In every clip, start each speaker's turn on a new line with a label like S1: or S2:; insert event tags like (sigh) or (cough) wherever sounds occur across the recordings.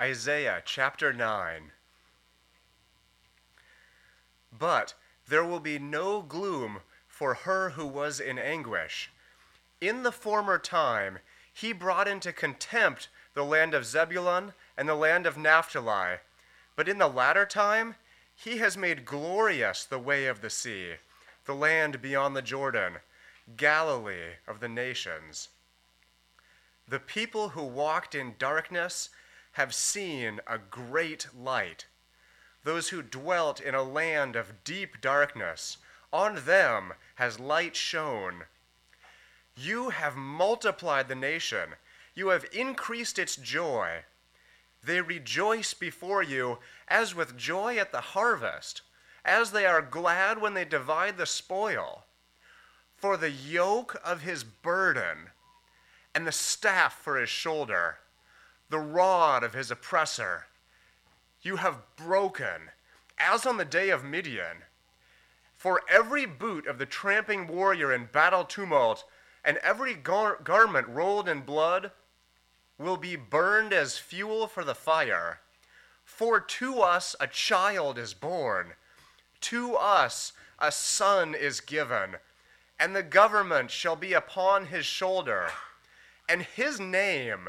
S1: Isaiah chapter 9. But there will be no gloom for her who was in anguish. In the former time, he brought into contempt the land of Zebulun and the land of Naphtali. But in the latter time, he has made glorious the way of the sea, the land beyond the Jordan, Galilee of the nations. The people who walked in darkness have seen a great light. Those who dwelt in a land of deep darkness, on them has light shone. You have multiplied the nation, you have increased its joy. They rejoice before you as with joy at the harvest, as they are glad when they divide the spoil. For the yoke of his burden, and the staff for his shoulder, the rod of his oppressor, you have broken, as on the day of Midian. For every boot of the tramping warrior in battle tumult, and every gar- garment rolled in blood, will be burned as fuel for the fire. For to us a child is born, to us a son is given, and the government shall be upon his shoulder and his name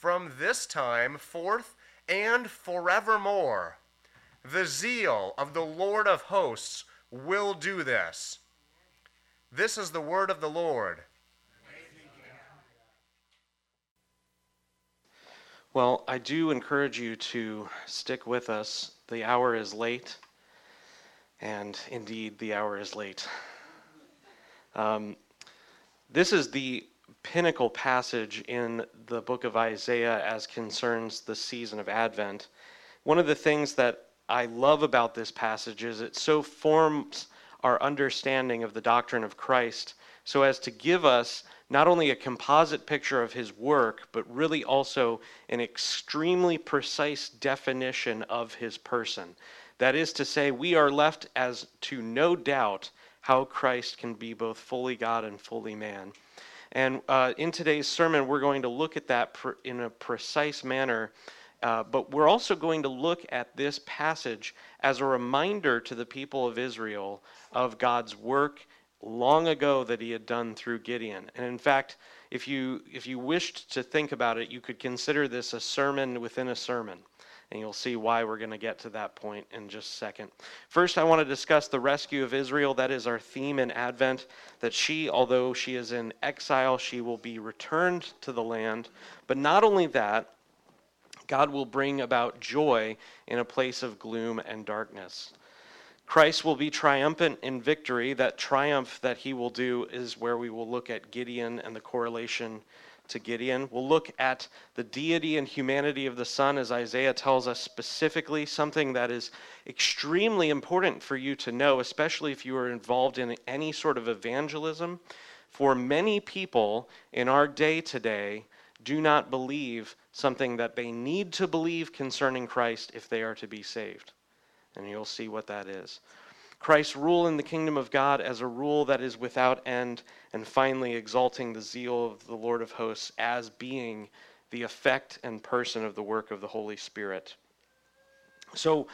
S1: from this time forth and forevermore. The zeal of the Lord of hosts will do this. This is the word of the Lord.
S2: Well, I do encourage you to stick with us. The hour is late, and indeed, the hour is late. Um, this is the pinnacle passage in the book of Isaiah as concerns the season of Advent. One of the things that I love about this passage is it so forms our understanding of the doctrine of Christ so as to give us not only a composite picture of his work, but really also an extremely precise definition of his person. That is to say, we are left as to no doubt how Christ can be both fully God and fully man. And uh, in today's sermon, we're going to look at that in a precise manner. Uh, but we're also going to look at this passage as a reminder to the people of Israel of God's work long ago that he had done through Gideon. And in fact, if you if you wished to think about it, you could consider this a sermon within a sermon and you'll see why we're going to get to that point in just a second. First, I want to discuss the rescue of Israel. That is our theme in Advent, that she, although she is in exile, she will be returned to the land. But not only that, God will bring about joy in a place of gloom and darkness. Christ will be triumphant in victory. That triumph that he will do is where we will look at Gideon and the correlation to Gideon. We'll look at the deity and humanity of the Son, as Isaiah tells us specifically, something that is extremely important for you to know, especially if you are involved in any sort of evangelism. For many people in our day today do not believe something that they need to believe concerning Christ if they are to be saved. And you'll see what that is. Christ's rule in the kingdom of God as a rule that is without end, and finally exalting the zeal of the Lord of hosts as being the effect and person of the work of the Holy Spirit. So,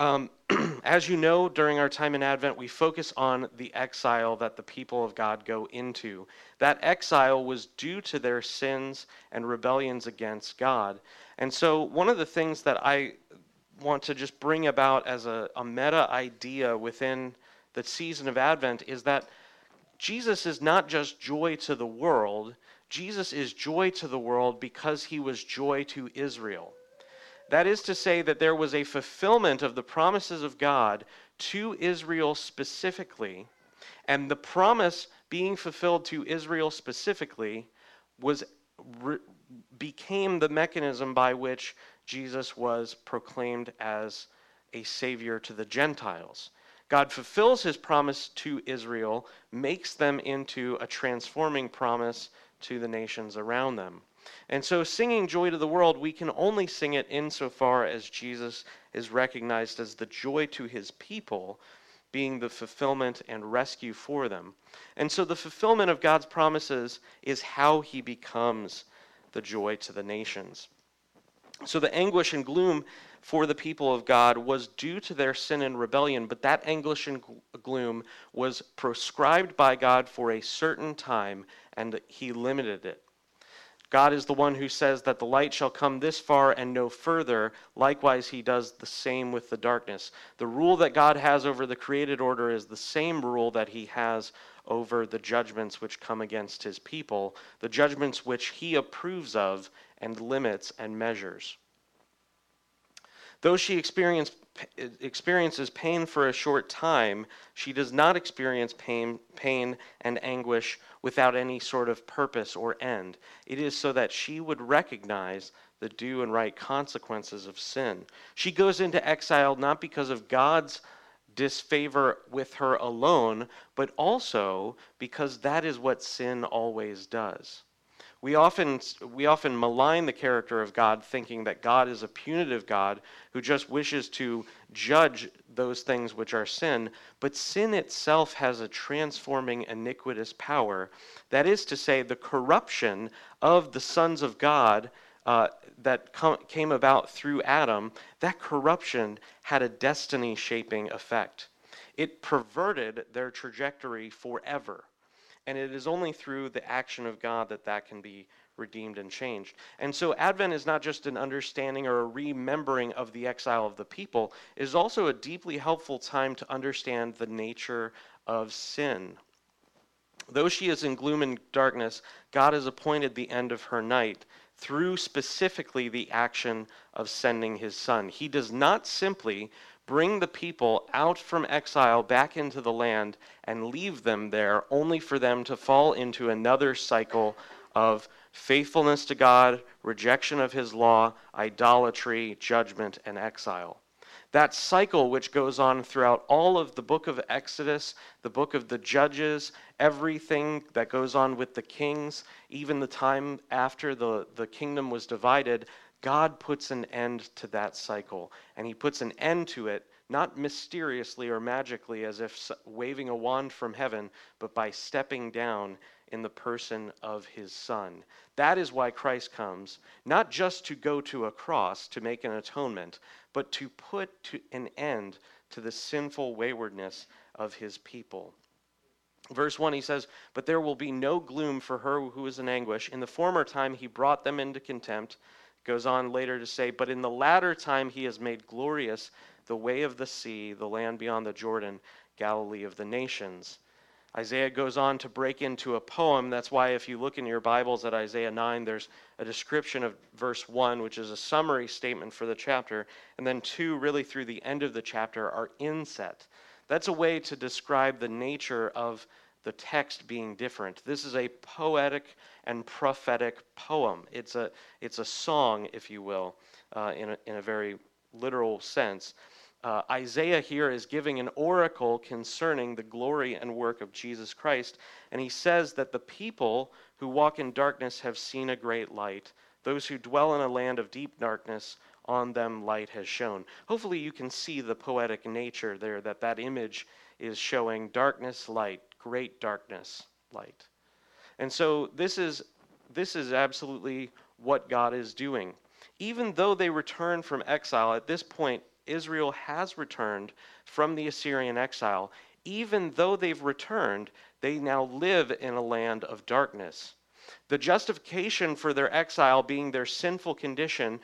S2: um, (clears throat) as you know, during our time in Advent, we focus on the exile that the people of God go into. That exile was due to their sins and rebellions against God. And so, one of the things that I want to just bring about as a, a meta idea within the season of Advent is that Jesus is not just joy to the world, Jesus is joy to the world because he was joy to Israel. That is to say, that there was a fulfillment of the promises of God to Israel specifically, and the promise being fulfilled to Israel specifically was re- became the mechanism by which Jesus was proclaimed as a savior to the Gentiles. God fulfills his promise to Israel, makes them into a transforming promise to the nations around them. And so, singing Joy to the World, we can only sing it insofar as Jesus is recognized as the joy to his people, being the fulfillment and rescue for them. And so, the fulfillment of God's promises is how he becomes the joy to the nations. So, the anguish and gloom for the people of God was due to their sin and rebellion, but that anguish and gloom was prescribed by God for a certain time, and he limited it. God is the one who says that the light shall come this far and no further. Likewise, he does the same with the darkness. The rule that God has over the created order is the same rule that he has over the judgments which come against his people, the judgments which he approves of and limits and measures. Though she experience, experiences pain for a short time, she does not experience pain, pain and anguish without any sort of purpose or end. It is so that she would recognize the due and right consequences of sin. She goes into exile not because of God's disfavor with her alone, but also because that is what sin always does. We often, we often malign the character of God, thinking that God is a punitive God who just wishes to judge those things which are sin. But sin itself has a transforming, iniquitous power. That is to say, the corruption of the sons of God uh, that com- came about through Adam, that corruption had a destiny shaping effect. It perverted their trajectory forever. And it is only through the action of God that that can be redeemed and changed. And so Advent is not just an understanding or a remembering of the exile of the people, it is also a deeply helpful time to understand the nature of sin. Though she is in gloom and darkness, God has appointed the end of her night through specifically the action of sending his son. He does not simply bring the people out from exile back into the land and leave them there only for them to fall into another cycle of faithfulness to God, rejection of his law, idolatry, judgment, and exile. That cycle, which goes on throughout all of the book of Exodus, the book of the Judges, everything that goes on with the kings, even the time after the, the kingdom was divided, God puts an end to that cycle. And he puts an end to it not mysteriously or magically as if waving a wand from heaven, but by stepping down in the person of his Son. That is why Christ comes, not just to go to a cross to make an atonement, but to put to an end to the sinful waywardness of his people. Verse 1, he says, But there will be no gloom for her who is in anguish. In the former time, he brought them into contempt. Goes on later to say, But in the latter time, he has made glorious the way of the sea, the land beyond the Jordan, Galilee of the nations. Isaiah goes on to break into a poem. That's why, if you look in your Bibles at Isaiah 9, there's a description of verse 1, which is a summary statement for the chapter. And then 2, really through the end of the chapter, are inset. That's a way to describe the nature of the text being different. This is a poetic and prophetic poem. It's a, it's a song, if you will, uh, in, a, in a very literal sense uh, Isaiah here is giving an oracle concerning the glory and work of Jesus Christ. And he says that the people who walk in darkness have seen a great light. Those who dwell in a land of deep darkness, on them light has shone. Hopefully, you can see the poetic nature there that that image is showing darkness, light, great darkness, light. And so, this is, this is absolutely what God is doing. Even though they return from exile, at this point, Israel has returned from the Assyrian exile, even though they've returned, they now live in a land of darkness. The justification for their exile being their sinful condition,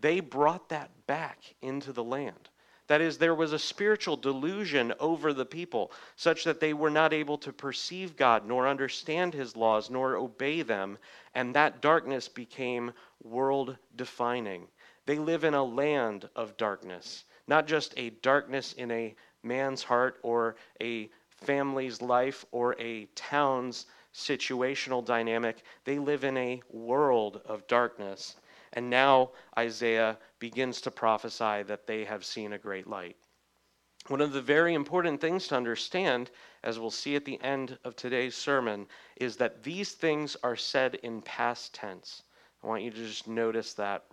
S2: they brought that back into the land. That is, there was a spiritual delusion over the people, such that they were not able to perceive God, nor understand his laws, nor obey them, and that darkness became world defining. They live in a land of darkness, not just a darkness in a man's heart or a family's life or a town's situational dynamic. They live in a world of darkness. And now Isaiah begins to prophesy that they have seen a great light. One of the very important things to understand, as we'll see at the end of today's sermon, is that these things are said in past tense. I want you to just notice that,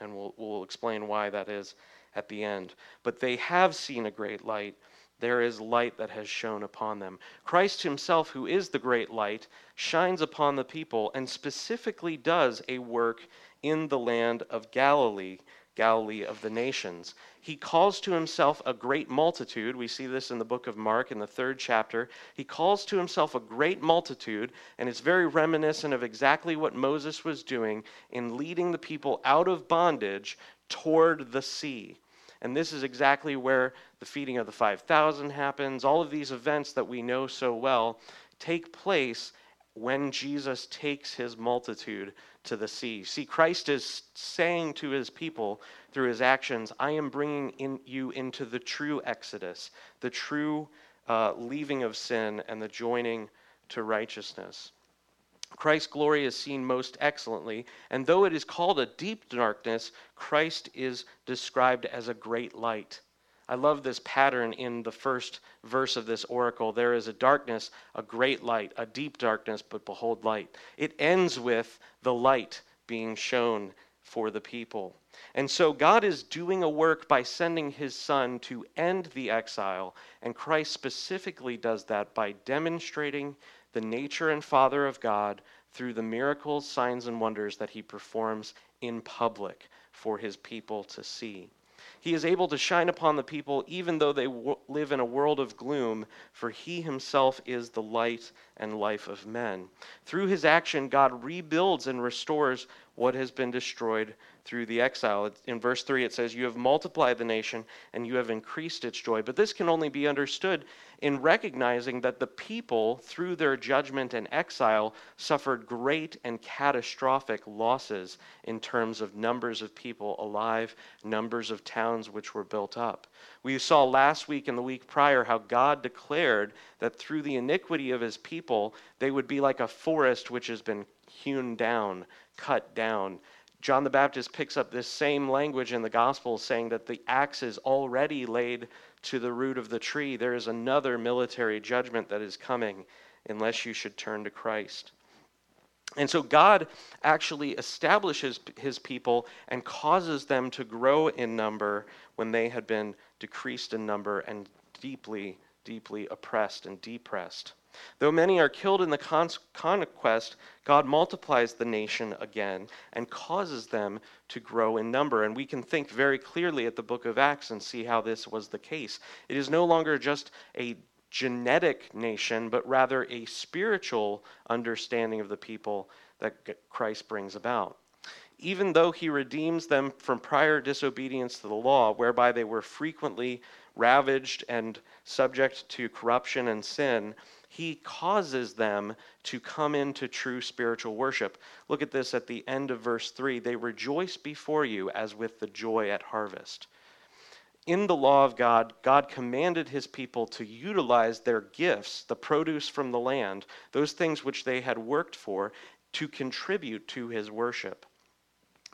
S2: and we'll, we'll explain why that is at the end. But they have seen a great light. There is light that has shone upon them. Christ Himself, who is the great light, shines upon the people and specifically does a work in the land of Galilee Galilee of the nations. He calls to himself a great multitude. We see this in the book of Mark in the third chapter. He calls to himself a great multitude, and it's very reminiscent of exactly what Moses was doing in leading the people out of bondage toward the sea. And this is exactly where the feeding of the 5,000 happens. All of these events that we know so well take place when Jesus takes his multitude to the sea. See, Christ is saying to his people through his actions, I am bringing in you into the true exodus, the true uh, leaving of sin, and the joining to righteousness. Christ's glory is seen most excellently, and though it is called a deep darkness, Christ is described as a great light. I love this pattern in the first verse of this oracle. There is a darkness, a great light, a deep darkness, but behold light. It ends with the light being shown for the people. And so God is doing a work by sending his son to end the exile, and Christ specifically does that by demonstrating the nature and Father of God through the miracles, signs, and wonders that he performs in public for his people to see. He is able to shine upon the people even though they w- live in a world of gloom, for he himself is the light and life of men. Through his action, God rebuilds and restores what has been destroyed through the exile. In verse 3, it says, You have multiplied the nation and you have increased its joy. But this can only be understood in recognizing that the people, through their judgment and exile, suffered great and catastrophic losses in terms of numbers of people alive, numbers of towns which were built up. We saw last week and the week prior how God declared that through the iniquity of his people, they would be like a forest which has been hewn down, cut down. John the Baptist picks up this same language in the Gospel, saying that the axe is already laid to the root of the tree. There is another military judgment that is coming unless you should turn to Christ. And so God actually establishes his people and causes them to grow in number when they had been decreased in number and deeply, deeply oppressed and depressed. Though many are killed in the conquest, God multiplies the nation again and causes them to grow in number. And we can think very clearly at the book of Acts and see how this was the case. It is no longer just a genetic nation, but rather a spiritual understanding of the people that Christ brings about. Even though he redeems them from prior disobedience to the law, whereby they were frequently ravaged and subject to corruption and sin, he causes them to come into true spiritual worship. Look at this at the end of verse 3 they rejoice before you as with the joy at harvest. In the law of God, God commanded his people to utilize their gifts, the produce from the land, those things which they had worked for, to contribute to his worship.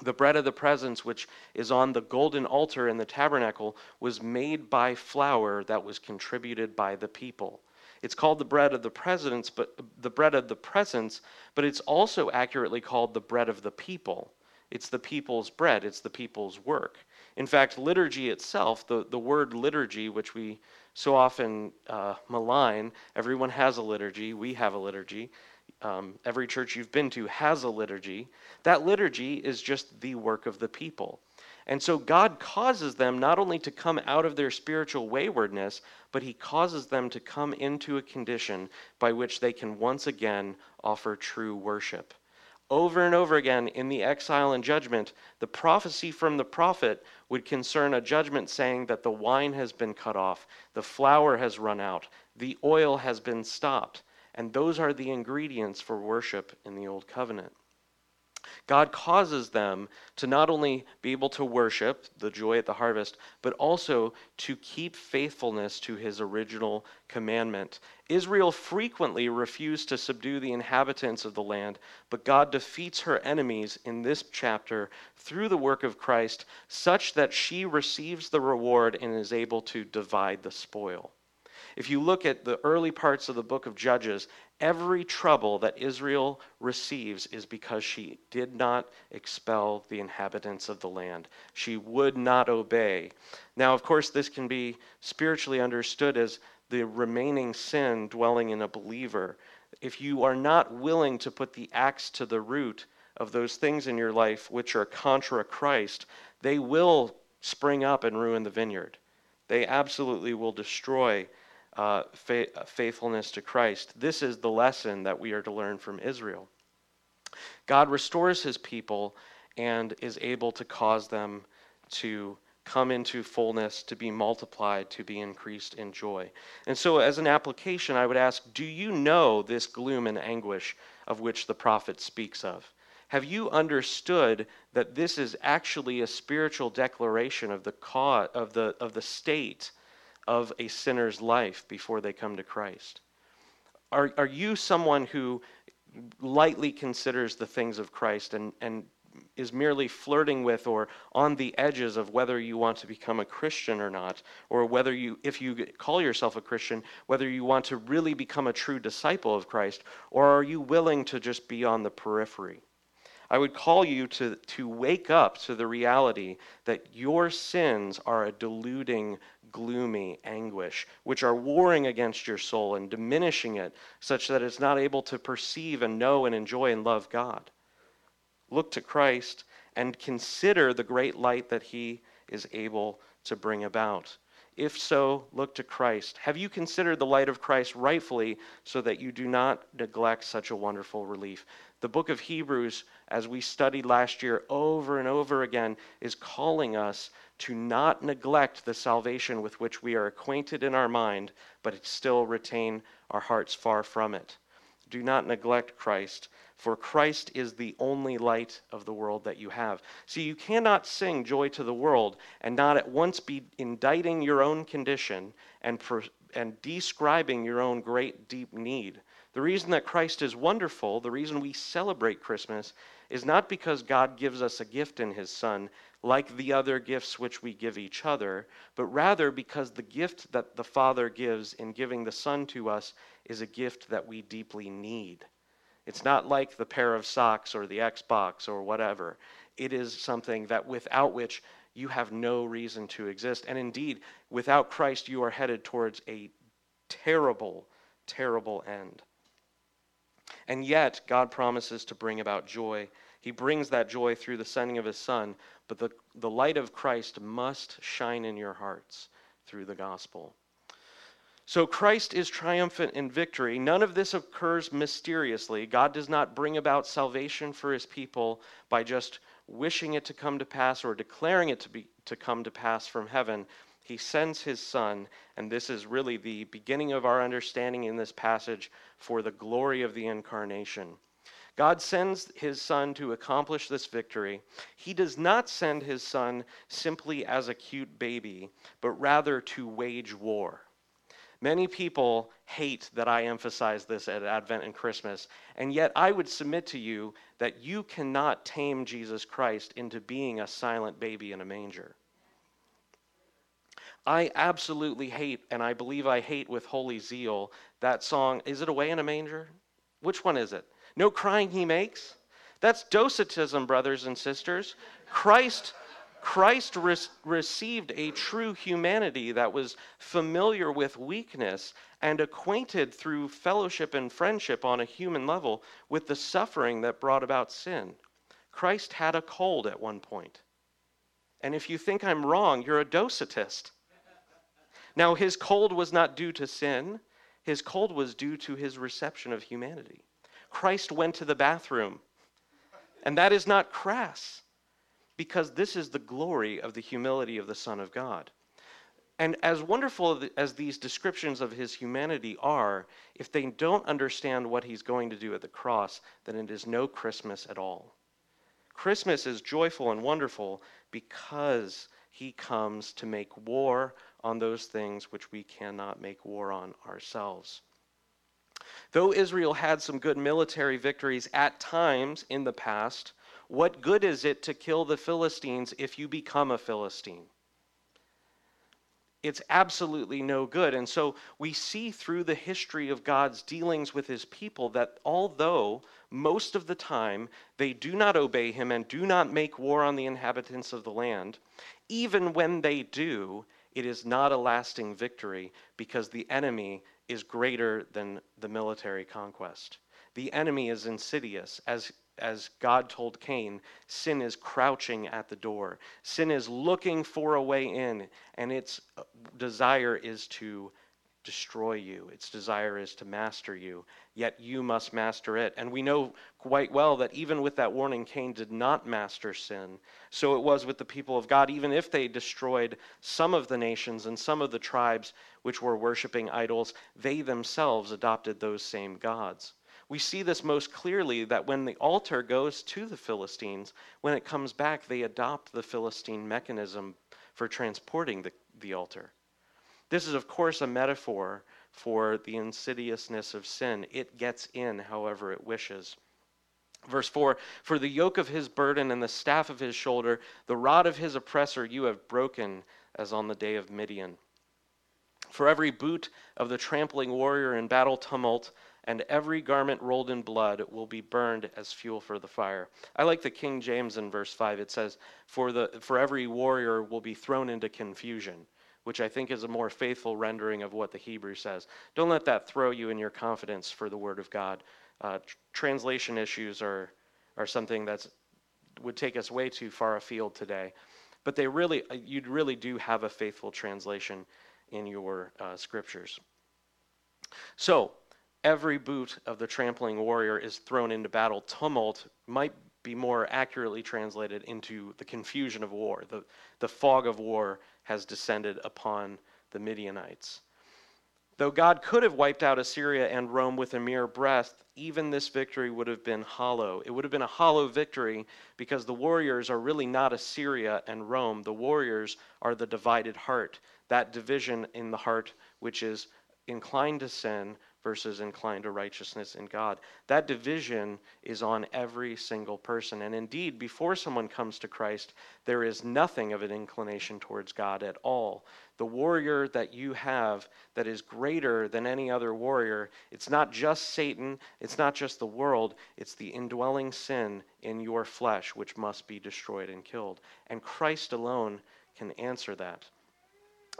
S2: The bread of the presence, which is on the golden altar in the tabernacle, was made by flour that was contributed by the people. It's called the bread of the presence, but the bread of the presence, but it's also accurately called the bread of the people. It's the people's bread, it's the people's work. In fact, liturgy itself, the, the word liturgy, which we so often uh, malign, everyone has a liturgy, we have a liturgy. Um, every church you've been to has a liturgy. That liturgy is just the work of the people. And so God causes them not only to come out of their spiritual waywardness, but He causes them to come into a condition by which they can once again offer true worship. Over and over again in the exile and judgment, the prophecy from the prophet would concern a judgment saying that the wine has been cut off, the flour has run out, the oil has been stopped. And those are the ingredients for worship in the Old Covenant. God causes them to not only be able to worship the joy at the harvest, but also to keep faithfulness to his original commandment. Israel frequently refused to subdue the inhabitants of the land, but God defeats her enemies in this chapter through the work of Christ, such that she receives the reward and is able to divide the spoil. If you look at the early parts of the book of Judges, every trouble that Israel receives is because she did not expel the inhabitants of the land. She would not obey. Now, of course, this can be spiritually understood as the remaining sin dwelling in a believer. If you are not willing to put the axe to the root of those things in your life which are contra Christ, they will spring up and ruin the vineyard. They absolutely will destroy uh, fa- faithfulness to Christ. This is the lesson that we are to learn from Israel. God restores his people and is able to cause them to come into fullness, to be multiplied, to be increased in joy. And so, as an application, I would ask Do you know this gloom and anguish of which the prophet speaks of? Have you understood that this is actually a spiritual declaration of the cause, of the, of the state of a sinner's life before they come to Christ? Are, are you someone who lightly considers the things of Christ and, and is merely flirting with or on the edges of whether you want to become a Christian or not, or whether you, if you call yourself a Christian, whether you want to really become a true disciple of Christ, or are you willing to just be on the periphery? I would call you to, to wake up to the reality that your sins are a deluding gloomy anguish, which are warring against your soul and diminishing it such that it's not able to perceive and know and enjoy and love God. Look to Christ and consider the great light that he is able to bring about. If so, look to Christ. Have you considered the light of Christ rightfully so that you do not neglect such a wonderful relief? The book of Hebrews, as we studied last year over and over again, is calling us to not neglect the salvation with which we are acquainted in our mind, but still retain our hearts far from it. Do not neglect Christ, for Christ is the only light of the world that you have. See, you cannot sing joy to the world and not at once be indicting your own condition and, per, and describing your own great, deep need. The reason that Christ is wonderful, the reason we celebrate Christmas, is not because God gives us a gift in His Son, like the other gifts which we give each other, but rather because the gift that the Father gives in giving the Son to us is a gift that we deeply need. It's not like the pair of socks or the Xbox or whatever. It is something that without which you have no reason to exist. And indeed, without Christ, you are headed towards a terrible, terrible end. And yet, God promises to bring about joy. He brings that joy through the sending of His Son, but the, the light of Christ must shine in your hearts through the gospel. So Christ is triumphant in victory. None of this occurs mysteriously. God does not bring about salvation for his people by just wishing it to come to pass or declaring it to be to come to pass from heaven. He sends his son, and this is really the beginning of our understanding in this passage for the glory of the incarnation. God sends his son to accomplish this victory. He does not send his son simply as a cute baby, but rather to wage war. Many people hate that I emphasize this at Advent and Christmas, and yet I would submit to you that you cannot tame Jesus Christ into being a silent baby in a manger. I absolutely hate, and I believe I hate with holy zeal, that song, Is It Away in a Manger? Which one is it? No crying he makes? That's docetism, brothers and sisters. Christ Christ re- received a true humanity that was familiar with weakness and acquainted through fellowship and friendship on a human level with the suffering that brought about sin. Christ had a cold at one point. And if you think I'm wrong, you're a docetist. Now, his cold was not due to sin, his cold was due to his reception of humanity. Christ went to the bathroom. And that is not crass, because this is the glory of the humility of the Son of God. And as wonderful as these descriptions of his humanity are, if they don't understand what he's going to do at the cross, then it is no Christmas at all. Christmas is joyful and wonderful because he comes to make war on those things which we cannot make war on ourselves. Though Israel had some good military victories at times in the past, what good is it to kill the Philistines if you become a Philistine? It's absolutely no good. And so we see through the history of God's dealings with his people that although most of the time they do not obey him and do not make war on the inhabitants of the land, even when they do, it is not a lasting victory because the enemy is greater than the military conquest. The enemy is insidious. As, as God told Cain, sin is crouching at the door. Sin is looking for a way in, and its uh, desire is to destroy you. Its desire is to master you, yet you must master it. And we know quite well that even with that warning, Cain did not master sin. So it was with the people of God, even if they destroyed some of the nations and some of the tribes which were worshiping idols, they themselves adopted those same gods. We see this most clearly that when the altar goes to the Philistines, when it comes back, they adopt the Philistine mechanism for transporting the, the altar. This is, of course, a metaphor for the insidiousness of sin. It gets in however it wishes. Verse 4 For the yoke of his burden and the staff of his shoulder, the rod of his oppressor, you have broken as on the day of Midian. For every boot of the trampling warrior in battle tumult, and every garment rolled in blood will be burned as fuel for the fire. I like the King James in verse 5. It says, For, the, for every warrior will be thrown into confusion which I think is a more faithful rendering of what the Hebrew says. Don't let that throw you in your confidence for the Word of God. Uh, tr- translation issues are, are something that would take us way too far afield today. But they really, uh, you really do have a faithful translation in your uh, scriptures. So, every boot of the trampling warrior is thrown into battle. Tumult might be more accurately translated into the confusion of war, the, the fog of war has descended upon the Midianites. Though God could have wiped out Assyria and Rome with a mere breath, even this victory would have been hollow. It would have been a hollow victory because the warriors are really not Assyria and Rome. The warriors are the divided heart, that division in the heart which is inclined to sin versus inclined to righteousness in God. That division is on every single person. And indeed, before someone comes to Christ, there is nothing of an inclination towards God at all. The warrior that you have that is greater than any other warrior, it's not just Satan, it's not just the world, it's the indwelling sin in your flesh which must be destroyed and killed. And Christ alone can answer that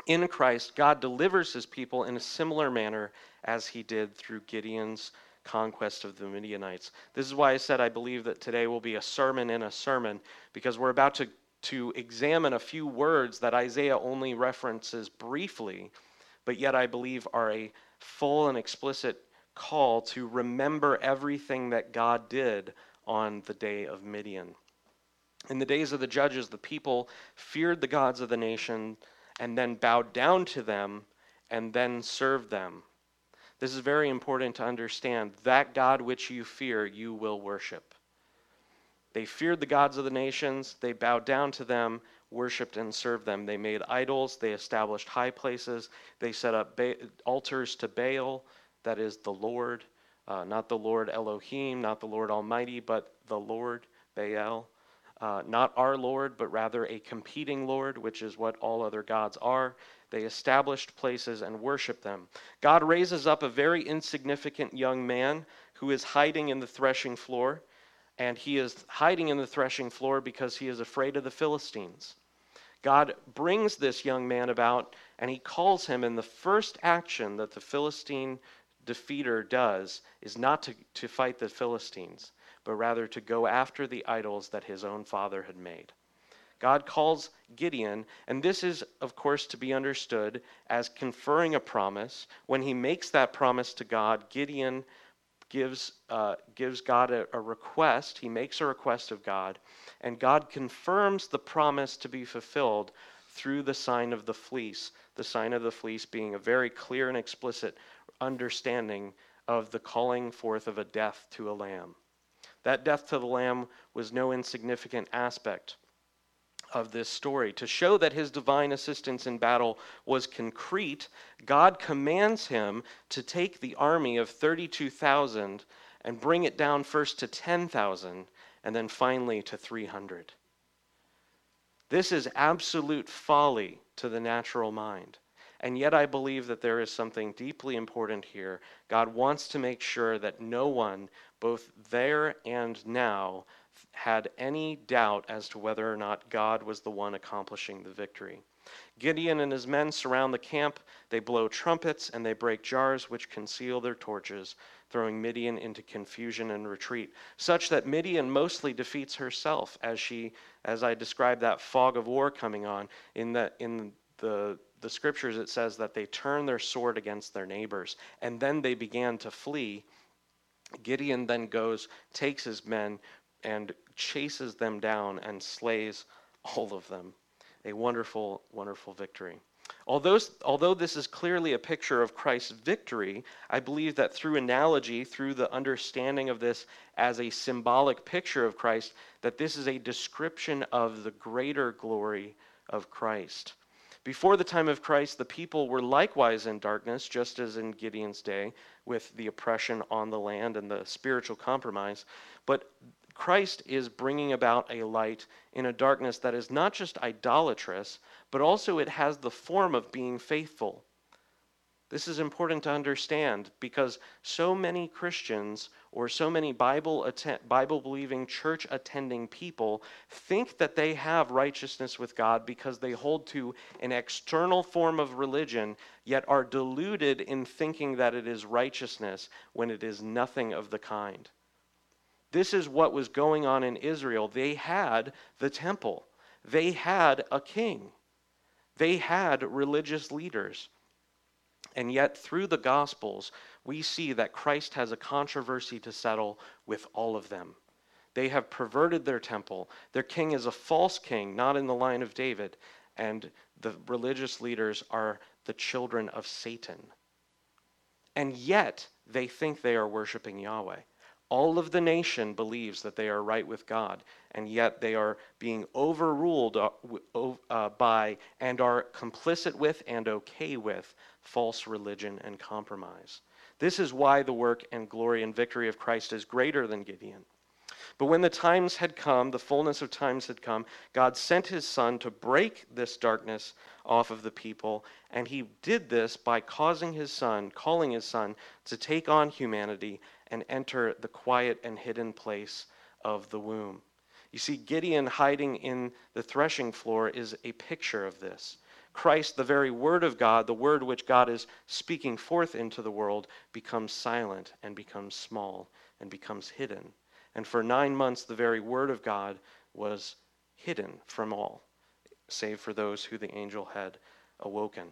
S2: in Christ, God delivers his people in a similar manner as he did through Gideon's conquest of the Midianites. This is why I said I believe that today will be a sermon in a sermon, because we're about to, to examine a few words that Isaiah only references briefly, but yet I believe are a full and explicit call to remember everything that God did on the day of Midian. In the days of the judges, the people feared the gods of the nation and then bowed down to them and then served them. This is very important to understand. That God which you fear, you will worship. They feared the gods of the nations, they bowed down to them, worshiped and served them. They made idols, they established high places, they set up ba- altars to Baal, that is the Lord, uh, not the Lord Elohim, not the Lord Almighty, but the Lord Baal uh, not our Lord, but rather a competing Lord, which is what all other gods are. They established places and worship them. God raises up a very insignificant young man who is hiding in the threshing floor, and he is hiding in the threshing floor because he is afraid of the Philistines. God brings this young man about, and he calls him, and the first action that the Philistine defeater does is not to, to fight the Philistines but rather to go after the idols that his own father had made. God calls Gideon, and this is, of course, to be understood as conferring a promise. When he makes that promise to God, Gideon gives, uh, gives God a, a request. He makes a request of God, and God confirms the promise to be fulfilled through the sign of the fleece. The sign of the fleece being a very clear and explicit understanding of the calling forth of a death to a lamb. That death to the Lamb was no insignificant aspect of this story. To show that his divine assistance in battle was concrete, God commands him to take the army of 32,000 and bring it down first to 10,000 and then finally to 300. This is absolute folly to the natural mind. And yet, I believe that there is something deeply important here. God wants to make sure that no one, both there and now, had any doubt as to whether or not God was the one accomplishing the victory. Gideon and his men surround the camp. They blow trumpets and they break jars which conceal their torches, throwing Midian into confusion and retreat, such that Midian mostly defeats herself as she, as I described that fog of war coming on. In the in the the scriptures, it says that they turned their sword against their neighbors, and then they began to flee. Gideon then goes, takes his men, and chases them down and slays all of them. A wonderful, wonderful victory. Although, although this is clearly a picture of Christ's victory, I believe that through analogy, through the understanding of this as a symbolic picture of Christ, that this is a description of the greater glory of Christ. Before the time of Christ, the people were likewise in darkness, just as in Gideon's day, with the oppression on the land and the spiritual compromise. But Christ is bringing about a light in a darkness that is not just idolatrous, but also it has the form of being faithful. This is important to understand because so many Christians or so many Bible Bible believing church attending people think that they have righteousness with God because they hold to an external form of religion yet are deluded in thinking that it is righteousness when it is nothing of the kind. This is what was going on in Israel. They had the temple, they had a king, they had religious leaders. And yet, through the Gospels, we see that Christ has a controversy to settle with all of them. They have perverted their temple. Their king is a false king, not in the line of David. And the religious leaders are the children of Satan. And yet, they think they are worshiping Yahweh. All of the nation believes that they are right with God, and yet they are being overruled uh, uh, by and are complicit with and okay with false religion and compromise. This is why the work and glory and victory of Christ is greater than Gideon. But when the times had come, the fullness of times had come, God sent his Son to break this darkness off of the people. And he did this by causing his Son, calling his Son, to take on humanity and enter the quiet and hidden place of the womb. You see, Gideon hiding in the threshing floor is a picture of this. Christ, the very Word of God, the Word which God is speaking forth into the world, becomes silent and becomes small and becomes hidden. And for nine months, the very Word of God was hidden from all, save for those who the angel had awoken.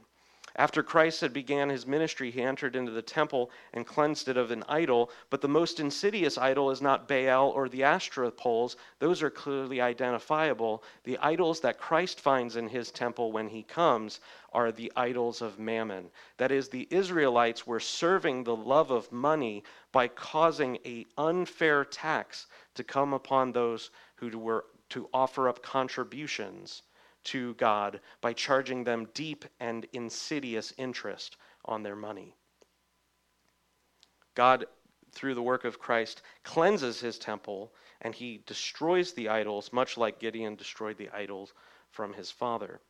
S2: After Christ had began his ministry, he entered into the temple and cleansed it of an idol. But the most insidious idol is not Baal or the Asherah poles, those are clearly identifiable. The idols that Christ finds in his temple when he comes are the idols of mammon. That is, the Israelites were serving the love of money by causing a unfair tax to come upon those who were to offer up contributions to God by charging them deep and insidious interest on their money. God, through the work of Christ, cleanses his temple and he destroys the idols, much like Gideon destroyed the idols from his father.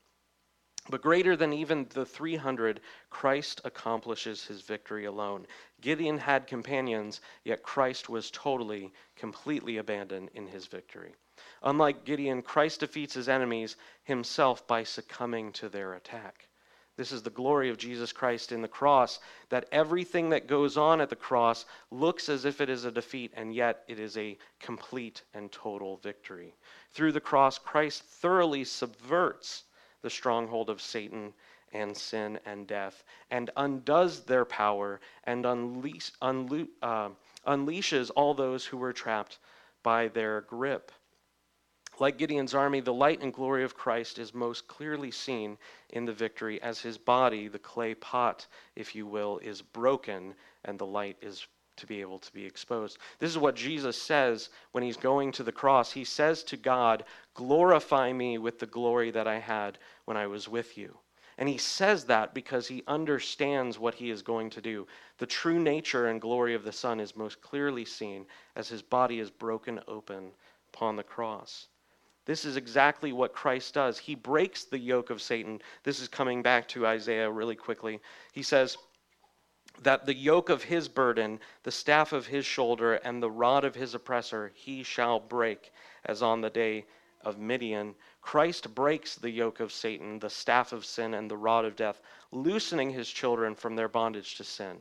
S2: But greater than even the 300, Christ accomplishes his victory alone. Gideon had companions, yet Christ was totally, completely abandoned in his victory. Unlike Gideon, Christ defeats his enemies himself by succumbing to their attack. This is the glory of Jesus Christ in the cross, that everything that goes on at the cross looks as if it is a defeat, and yet it is a complete and total victory. Through the cross, Christ thoroughly subverts the stronghold of Satan and sin and death, and undoes their power and unleash, unlo- uh, unleashes all those who were trapped by their grip. Like Gideon's army, the light and glory of Christ is most clearly seen in the victory as his body, the clay pot, if you will, is broken and the light is to be able to be exposed. This is what Jesus says when he's going to the cross. He says to God, Glorify me with the glory that I had when I was with you. And he says that because he understands what he is going to do. The true nature and glory of the Son is most clearly seen as his body is broken open upon the cross. This is exactly what Christ does. He breaks the yoke of Satan. This is coming back to Isaiah really quickly. He says, that the yoke of his burden, the staff of his shoulder, and the rod of his oppressor he shall break, as on the day of Midian. Christ breaks the yoke of Satan, the staff of sin, and the rod of death, loosening his children from their bondage to sin,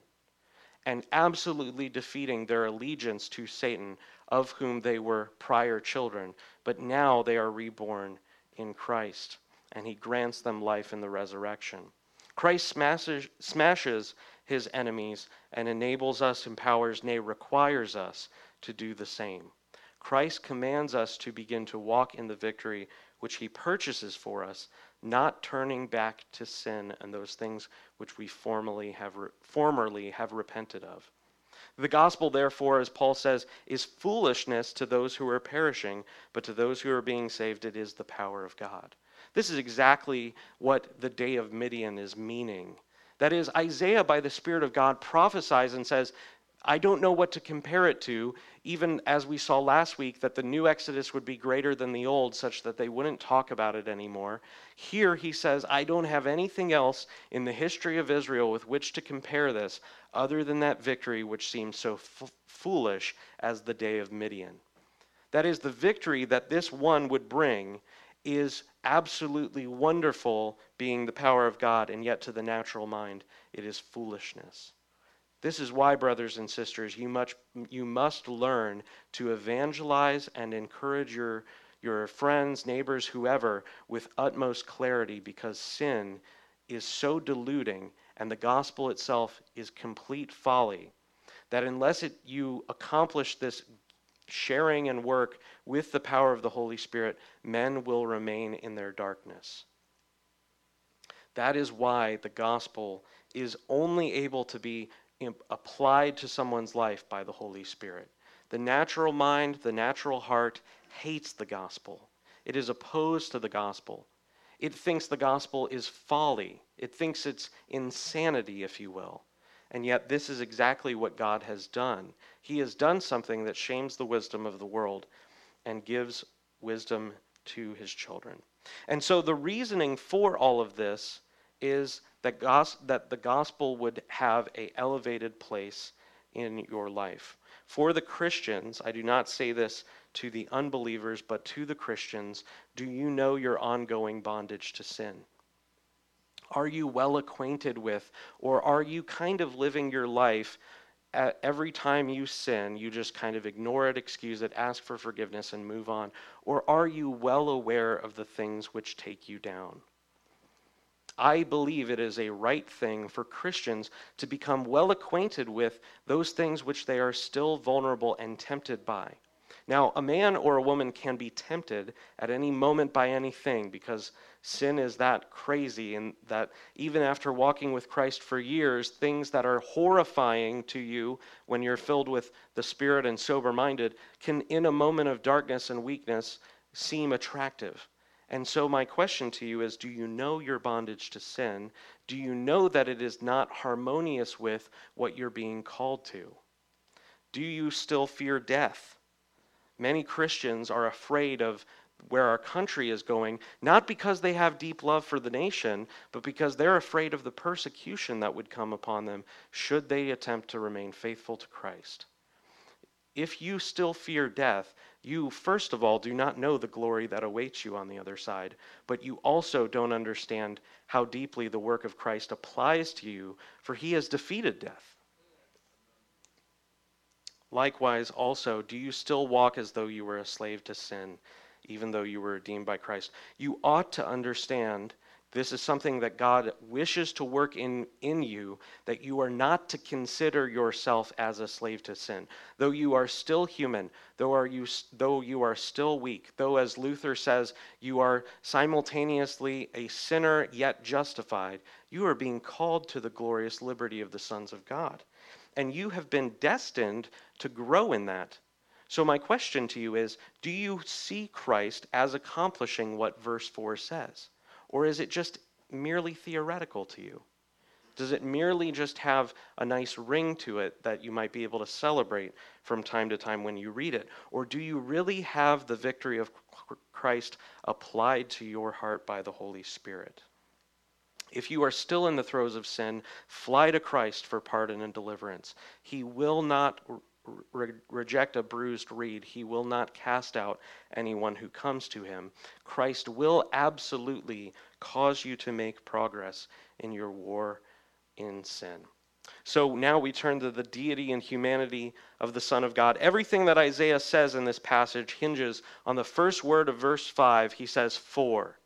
S2: and absolutely defeating their allegiance to Satan, of whom they were prior children. But now they are reborn in Christ, and he grants them life in the resurrection. Christ smashes, smashes his enemies and enables us, empowers, nay, requires us to do the same. Christ commands us to begin to walk in the victory which he purchases for us, not turning back to sin and those things which we formerly have, re- formerly have repented of. The gospel, therefore, as Paul says, is foolishness to those who are perishing, but to those who are being saved, it is the power of God. This is exactly what the day of Midian is meaning that is, Isaiah, by the Spirit of God, prophesies and says, I don't know what to compare it to, even as we saw last week that the new Exodus would be greater than the old, such that they wouldn't talk about it anymore. Here he says, I don't have anything else in the history of Israel with which to compare this other than that victory which seems so f- foolish as the day of Midian. That is, the victory that this one would bring is absolutely wonderful, being the power of God, and yet to the natural mind, it is foolishness. This is why, brothers and sisters, you, much, you must learn to evangelize and encourage your, your friends, neighbors, whoever, with utmost clarity, because sin is so deluding and the gospel itself is complete folly that unless it, you accomplish this sharing and work with the power of the Holy Spirit, men will remain in their darkness. That is why the gospel is only able to be applied to someone's life by the Holy Spirit. The natural mind, the natural heart hates the gospel. It is opposed to the gospel. It thinks the gospel is folly. It thinks it's insanity, if you will. And yet, this is exactly what God has done. He has done something that shames the wisdom of the world and gives wisdom to his children. And so, the reasoning for all of this is that, gos- that the gospel would have a elevated place in your life. For the Christians, I do not say this to the unbelievers, but to the Christians, do you know your ongoing bondage to sin? are you well acquainted with? Or are you kind of living your life every time you sin, you just kind of ignore it, excuse it, ask for forgiveness, and move on? Or are you well aware of the things which take you down? I believe it is a right thing for Christians to become well acquainted with those things which they are still vulnerable and tempted by. Now, a man or a woman can be tempted at any moment by anything because sin is that crazy, and that even after walking with Christ for years, things that are horrifying to you when you're filled with the Spirit and sober minded can, in a moment of darkness and weakness, seem attractive. And so, my question to you is Do you know your bondage to sin? Do you know that it is not harmonious with what you're being called to? Do you still fear death? Many Christians are afraid of where our country is going, not because they have deep love for the nation, but because they're afraid of the persecution that would come upon them should they attempt to remain faithful to Christ. If you still fear death, you, first of all, do not know the glory that awaits you on the other side, but you also don't understand how deeply the work of Christ applies to you, for he has defeated death. Likewise, also, do you still walk as though you were a slave to sin, even though you were redeemed by Christ? You ought to understand this is something that God wishes to work in, in you, that you are not to consider yourself as a slave to sin. Though you are still human, though, are you, though you are still weak, though, as Luther says, you are simultaneously a sinner yet justified, you are being called to the glorious liberty of the sons of God. and you have been destined to grow in that. So, my question to you is Do you see Christ as accomplishing what verse 4 says? Or is it just merely theoretical to you? Does it merely just have a nice ring to it that you might be able to celebrate from time to time when you read it? Or do you really have the victory of Christ applied to your heart by the Holy Spirit? If you are still in the throes of sin, fly to Christ for pardon and deliverance. He will not re- reject a bruised reed. He will not cast out anyone who comes to him. Christ will absolutely cause you to make progress in your war in sin. So now we turn to the deity and humanity of the Son of God. Everything that Isaiah says in this passage hinges on the first word of verse 5. He says, For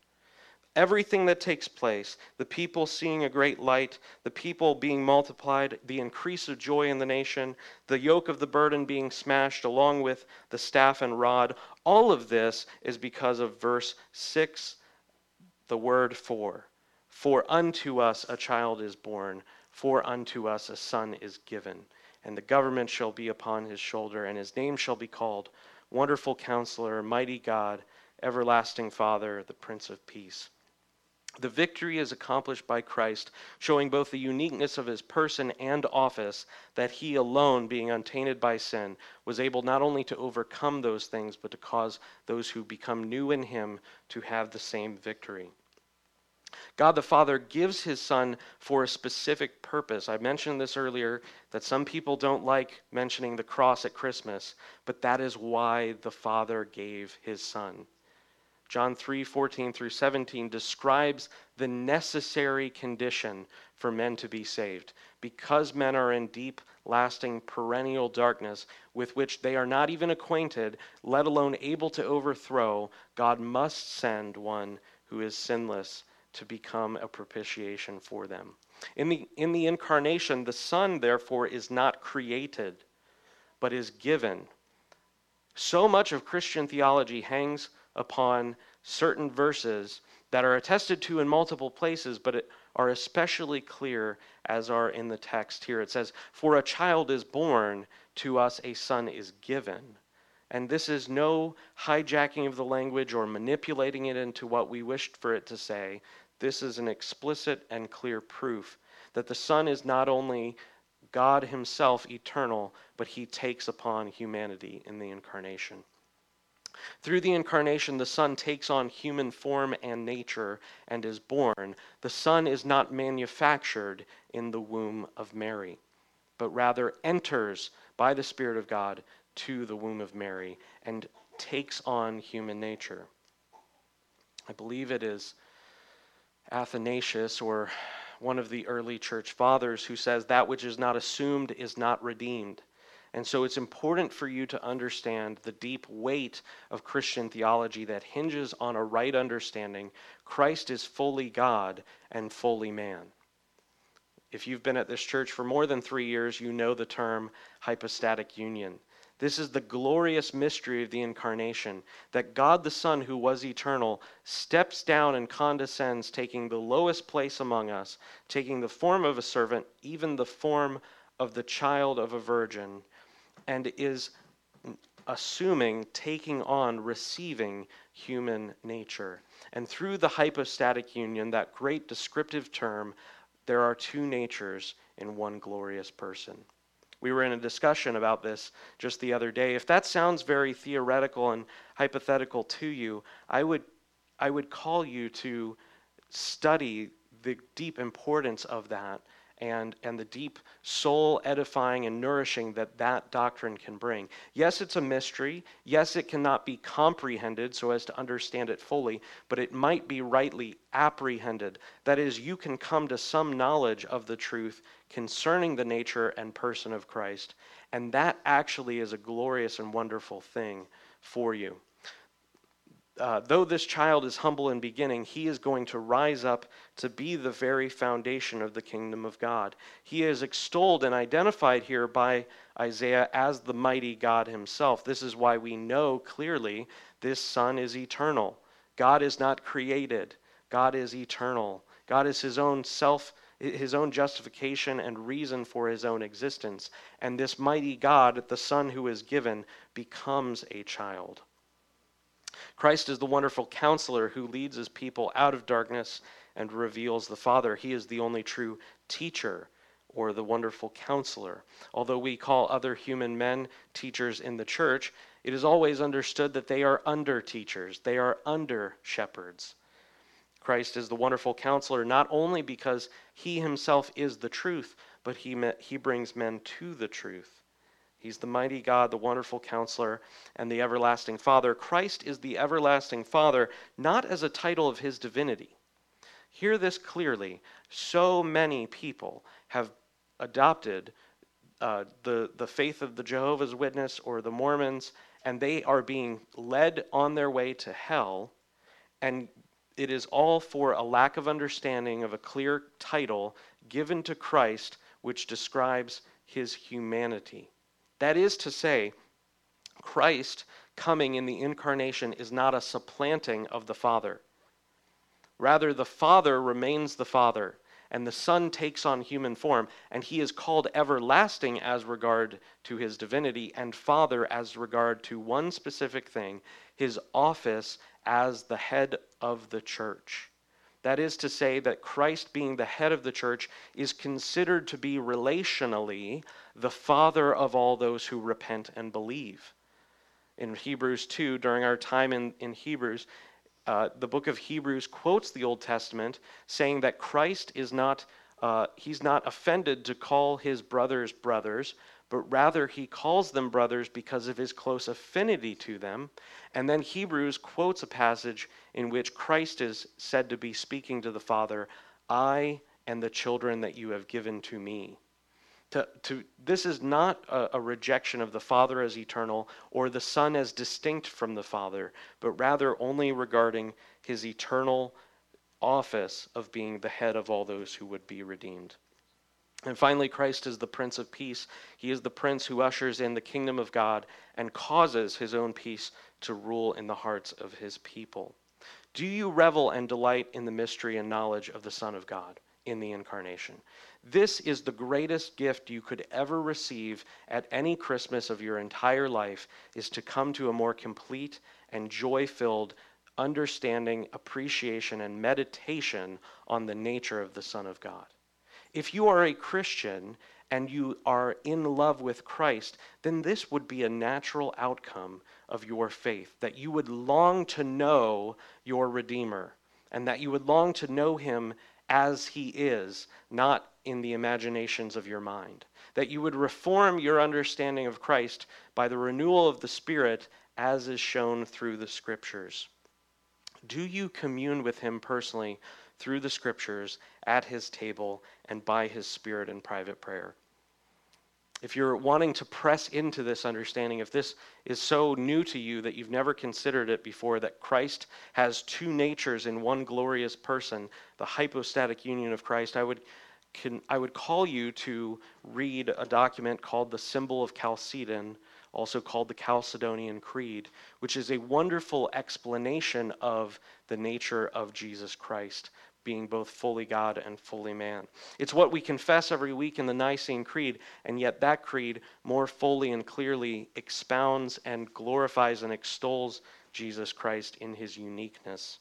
S2: everything that takes place, the people seeing a great light, the people being multiplied, the increase of joy in the nation, the yoke of the burden being smashed along with the staff and rod, all of this is because of verse 6, the word for. For unto us a child is born, for unto us a son is given, and the government shall be upon his shoulder, and his name shall be called Wonderful Counselor, Mighty God, Everlasting Father, the Prince of Peace. The victory is accomplished by Christ, showing both the uniqueness of his person and office, that he alone, being untainted by sin, was able not only to overcome those things, but to cause those who become new in him to have the same victory. God the Father gives his Son for a specific purpose. I mentioned this earlier that some people don't like mentioning the cross at Christmas, but that is why the Father gave his Son. John 3 14 through 17 describes the necessary condition for men to be saved. Because men are in deep, lasting, perennial darkness with which they are not even acquainted, let alone able to overthrow, God must send one who is sinless to become a propitiation for them. In the, in the incarnation, the Son, therefore, is not created, but is given. So much of Christian theology hangs upon certain verses that are attested to in multiple places, but are especially clear as are in the text here. It says, For a child is born, to us a son is given. And this is no hijacking of the language or manipulating it into what we wished for it to say. This is an explicit and clear proof that the Son is not only God Himself eternal, but He takes upon humanity in the incarnation. Through the incarnation, the Son takes on human form and nature and is born. The Son is not manufactured in the womb of Mary, but rather enters by the Spirit of God to the womb of Mary and takes on human nature. I believe it is Athanasius or one of the early church fathers who says that which is not assumed is not redeemed. And so it's important for you to understand the deep weight of Christian theology that hinges on a right understanding Christ is fully God and fully man. If you've been at this church for more than three years, you know the term hypostatic union. This is the glorious mystery of the incarnation that God the Son, who was eternal, steps down and condescends, taking the lowest place among us, taking the form of a servant, even the form of the child of a virgin and is assuming, taking on, receiving human nature. And through the hypostatic union, that great descriptive term, there are two natures in one glorious person. We were in a discussion about this just the other day. If that sounds very theoretical and hypothetical to you, I would, I would call you to study the deep importance of that and, and the deep soul edifying and nourishing that that doctrine can bring. Yes, it's a mystery. Yes, it cannot be comprehended so as to understand it fully, but it might be rightly apprehended. That is, you can come to some knowledge of the truth concerning the nature and person of Christ, and that actually is a glorious and wonderful thing for you uh, though this child is humble in beginning, he is going to rise up to be the very foundation of the kingdom of God. He is extolled and identified here by Isaiah as the mighty God himself. This is why we know clearly this Son is eternal. God is not created, God is eternal. God is his own self his own justification and reason for his own existence. And this mighty God, the Son who is given, becomes a child. Christ is the wonderful counselor who leads his people out of darkness and reveals the Father. He is the only true teacher or the wonderful counselor. Although we call other human men teachers in the church, it is always understood that they are under teachers, they are under shepherds. Christ is the wonderful counselor not only because he himself is the truth, but he, he brings men to the truth. He's the mighty God, the wonderful counselor, and the everlasting Father. Christ is the everlasting Father, not as a title of his divinity. Hear this clearly. So many people have adopted uh, the, the faith of the Jehovah's Witness or the Mormons, and they are being led on their way to hell. And it is all for a lack of understanding of a clear title given to Christ, which describes his humanity. That is to say, Christ coming in the incarnation is not a supplanting of the Father. Rather, the Father remains the Father, and the Son takes on human form, and he is called everlasting as regard to his divinity, and Father as regard to one specific thing his office as the head of the church. That is to say, that Christ, being the head of the church, is considered to be relationally the father of all those who repent and believe. In Hebrews 2, during our time in, in Hebrews, uh, the book of Hebrews quotes the Old Testament, saying that Christ is not, uh, he's not offended to call his brothers brothers, but rather he calls them brothers because of his close affinity to them. And then Hebrews quotes a passage in which Christ is said to be speaking to the Father, I and the children that you have given to me. To, to, this is not a, a rejection of the Father as eternal or the Son as distinct from the Father, but rather only regarding his eternal office of being the head of all those who would be redeemed. And finally, Christ is the Prince of Peace. He is the Prince who ushers in the kingdom of God and causes his own peace to rule in the hearts of his people. Do you revel and delight in the mystery and knowledge of the Son of God in the incarnation? This is the greatest gift you could ever receive at any Christmas of your entire life is to come to a more complete and joy-filled understanding, appreciation and meditation on the nature of the Son of God. If you are a Christian and you are in love with Christ, then this would be a natural outcome of your faith, that you would long to know your Redeemer, and that you would long to know him as he is, not in the imaginations of your mind. That you would reform your understanding of Christ by the renewal of the Spirit as is shown through the Scriptures. Do you commune with him personally through the scriptures at his table and by his spirit in private prayer. If you're wanting to press into this understanding, if this is so new to you that you've never considered it before, that Christ has two natures in one glorious person, the hypostatic union of Christ, I would, can, I would call you to read a document called the Symbol of Chalcedon, also called the Chalcedonian Creed, which is a wonderful explanation of the nature of Jesus Christ being both fully God and fully man. It's what we confess every week in the Nicene Creed, and yet that creed more fully and clearly expounds and glorifies and extols Jesus Christ in his uniqueness.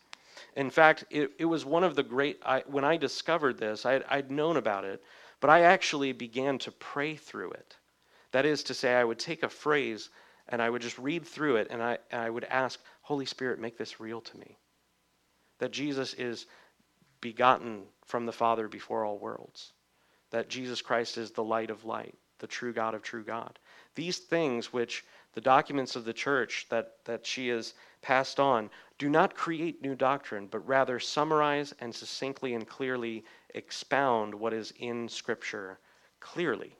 S2: In fact, it, it was one of the great, I, when I discovered this, I, I'd known about it, but I actually began to pray through it. That is to say, I would take a phrase and I would just read through it and I, and I would ask, Holy Spirit, make this real to me. That Jesus is begotten from the Father before all worlds, that Jesus Christ is the light of light, the true God of true God. These things which the documents of the church that, that she has passed on do not create new doctrine, but rather summarize and succinctly and clearly expound what is in Scripture clearly.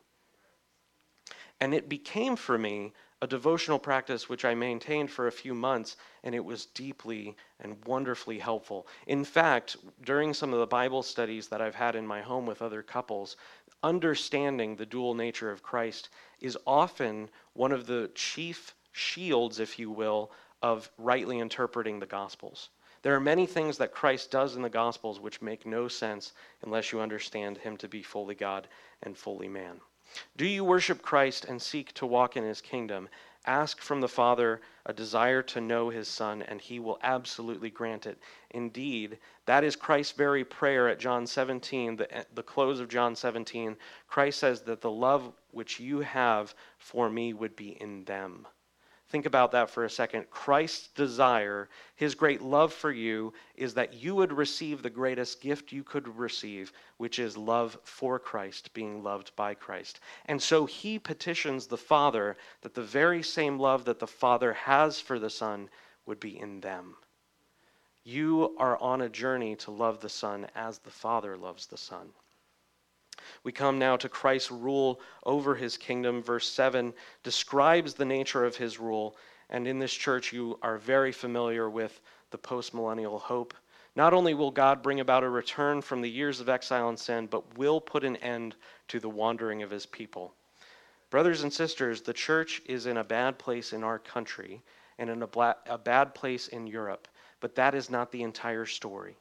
S2: And it became for me a devotional practice which I maintained for a few months, and it was deeply and wonderfully helpful. In fact, during some of the Bible studies that I've had in my home with other couples, understanding the dual nature of Christ is often one of the chief shields, if you will, of rightly interpreting the Gospels. There are many things that Christ does in the Gospels which make no sense unless you understand him to be fully God and fully man. Do you worship Christ and seek to walk in his kingdom? Ask from the Father a desire to know his Son, and he will absolutely grant it. Indeed, that is Christ's very prayer at John 17, the, eh, the close of John 17. Christ says that the love which you have for me would be in them. Think about that for a second. Christ's desire, his great love for you, is that you would receive the greatest gift you could receive, which is love for Christ, being loved by Christ. And so he petitions the Father that the very same love that the Father has for the Son would be in them. You are on a journey to love the Son as the Father loves the Son. We come now to Christ's rule over his kingdom. Verse 7 describes the nature of his rule. And in this church, you are very familiar with the postmillennial hope. Not only will God bring about a return from the years of exile and sin, but will put an end to the wandering of his people. Brothers and sisters, the church is in a bad place in our country and in a, bla- a bad place in Europe, but that is not the entire story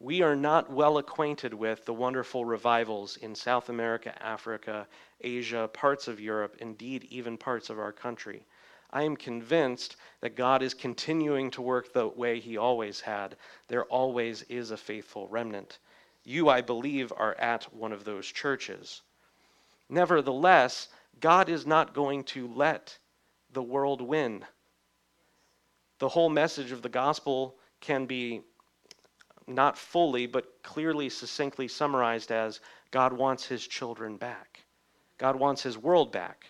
S2: we are not well acquainted with the wonderful revivals in South America, Africa, Asia, parts of Europe, indeed, even parts of our country. I am convinced that God is continuing to work the way He always had. There always is a faithful remnant. You, I believe, are at one of those churches. Nevertheless, God is not going to let the world win. The whole message of the gospel can be not fully, but clearly, succinctly summarized as God wants his children back. God wants his world back.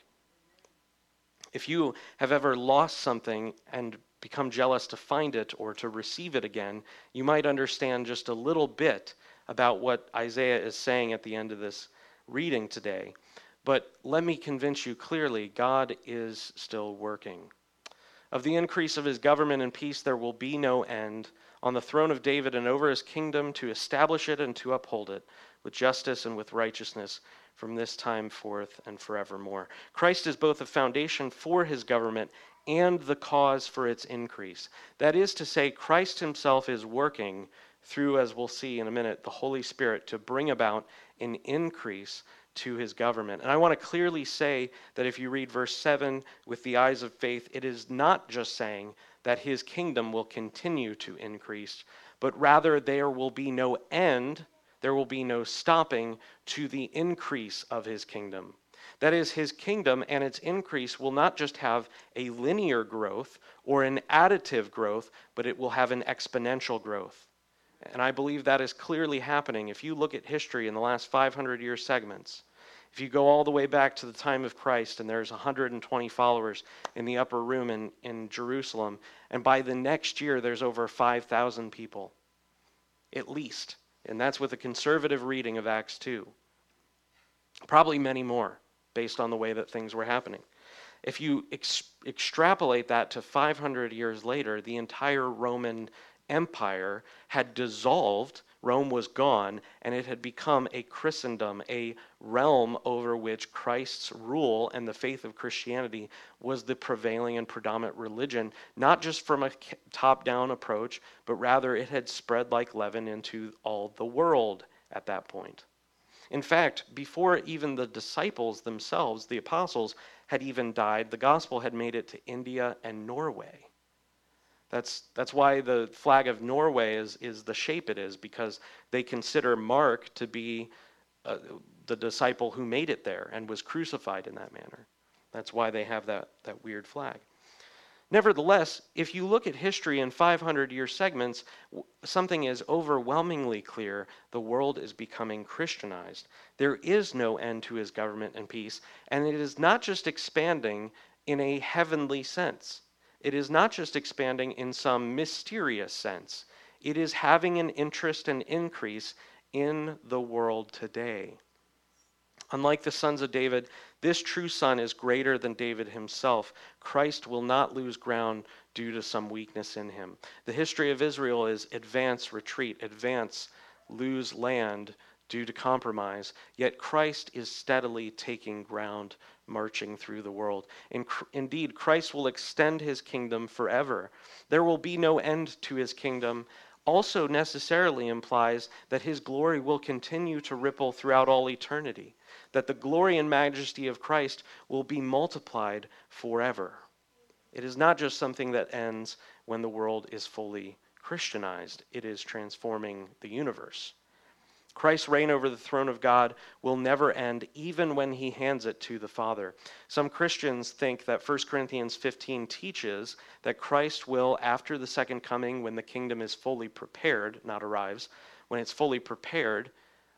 S2: If you have ever lost something and become jealous to find it or to receive it again, you might understand just a little bit about what Isaiah is saying at the end of this reading today. But let me convince you clearly God is still working. Of the increase of his government and peace, there will be no end on the throne of David and over his kingdom to establish it and to uphold it with justice and with righteousness from this time forth and forevermore. Christ is both a foundation for his government and the cause for its increase. That is to say, Christ himself is working through, as we'll see in a minute, the Holy Spirit to bring about an increase to his government. And I want to clearly say that if you read verse 7 with the eyes of faith, it is not just saying that his kingdom will continue to increase, but rather there will be no end, there will be no stopping to the increase of his kingdom. That is, his kingdom and its increase will not just have a linear growth or an additive growth, but it will have an exponential growth. And I believe that is clearly happening. If you look at history in the last 500 year segments, if you go all the way back to the time of Christ, and there's 120 followers in the upper room in, in Jerusalem, and by the next year, there's over 5,000 people, at least. And that's with a conservative reading of Acts 2. Probably many more, based on the way that things were happening. If you ex- extrapolate that to 500 years later, the entire Roman Empire had dissolved Rome was gone, and it had become a Christendom, a realm over which Christ's rule and the faith of Christianity was the prevailing and predominant religion, not just from a top down approach, but rather it had spread like leaven into all the world at that point. In fact, before even the disciples themselves, the apostles, had even died, the gospel had made it to India and Norway. That's, that's why the flag of Norway is, is the shape it is, because they consider Mark to be uh, the disciple who made it there and was crucified in that manner. That's why they have that, that weird flag. Nevertheless, if you look at history in 500 year segments, something is overwhelmingly clear. The world is becoming Christianized. There is no end to his government and peace, and it is not just expanding in a heavenly sense. It is not just expanding in some mysterious sense, it is having an interest and increase in the world today. Unlike the sons of David, this true son is greater than David himself. Christ will not lose ground due to some weakness in him. The history of Israel is advance, retreat, advance, lose land due to compromise, yet Christ is steadily taking ground, marching through the world. In, indeed, Christ will extend his kingdom forever. There will be no end to his kingdom. Also, necessarily implies that his glory will continue to ripple throughout all eternity, that the glory and majesty of Christ will be multiplied forever. It is not just something that ends when the world is fully Christianized, it is transforming the universe. Christ's reign over the throne of God will never end, even when he hands it to the Father. Some Christians think that 1 Corinthians 15 teaches that Christ will, after the second coming, when the kingdom is fully prepared, not arrives, when it's fully prepared,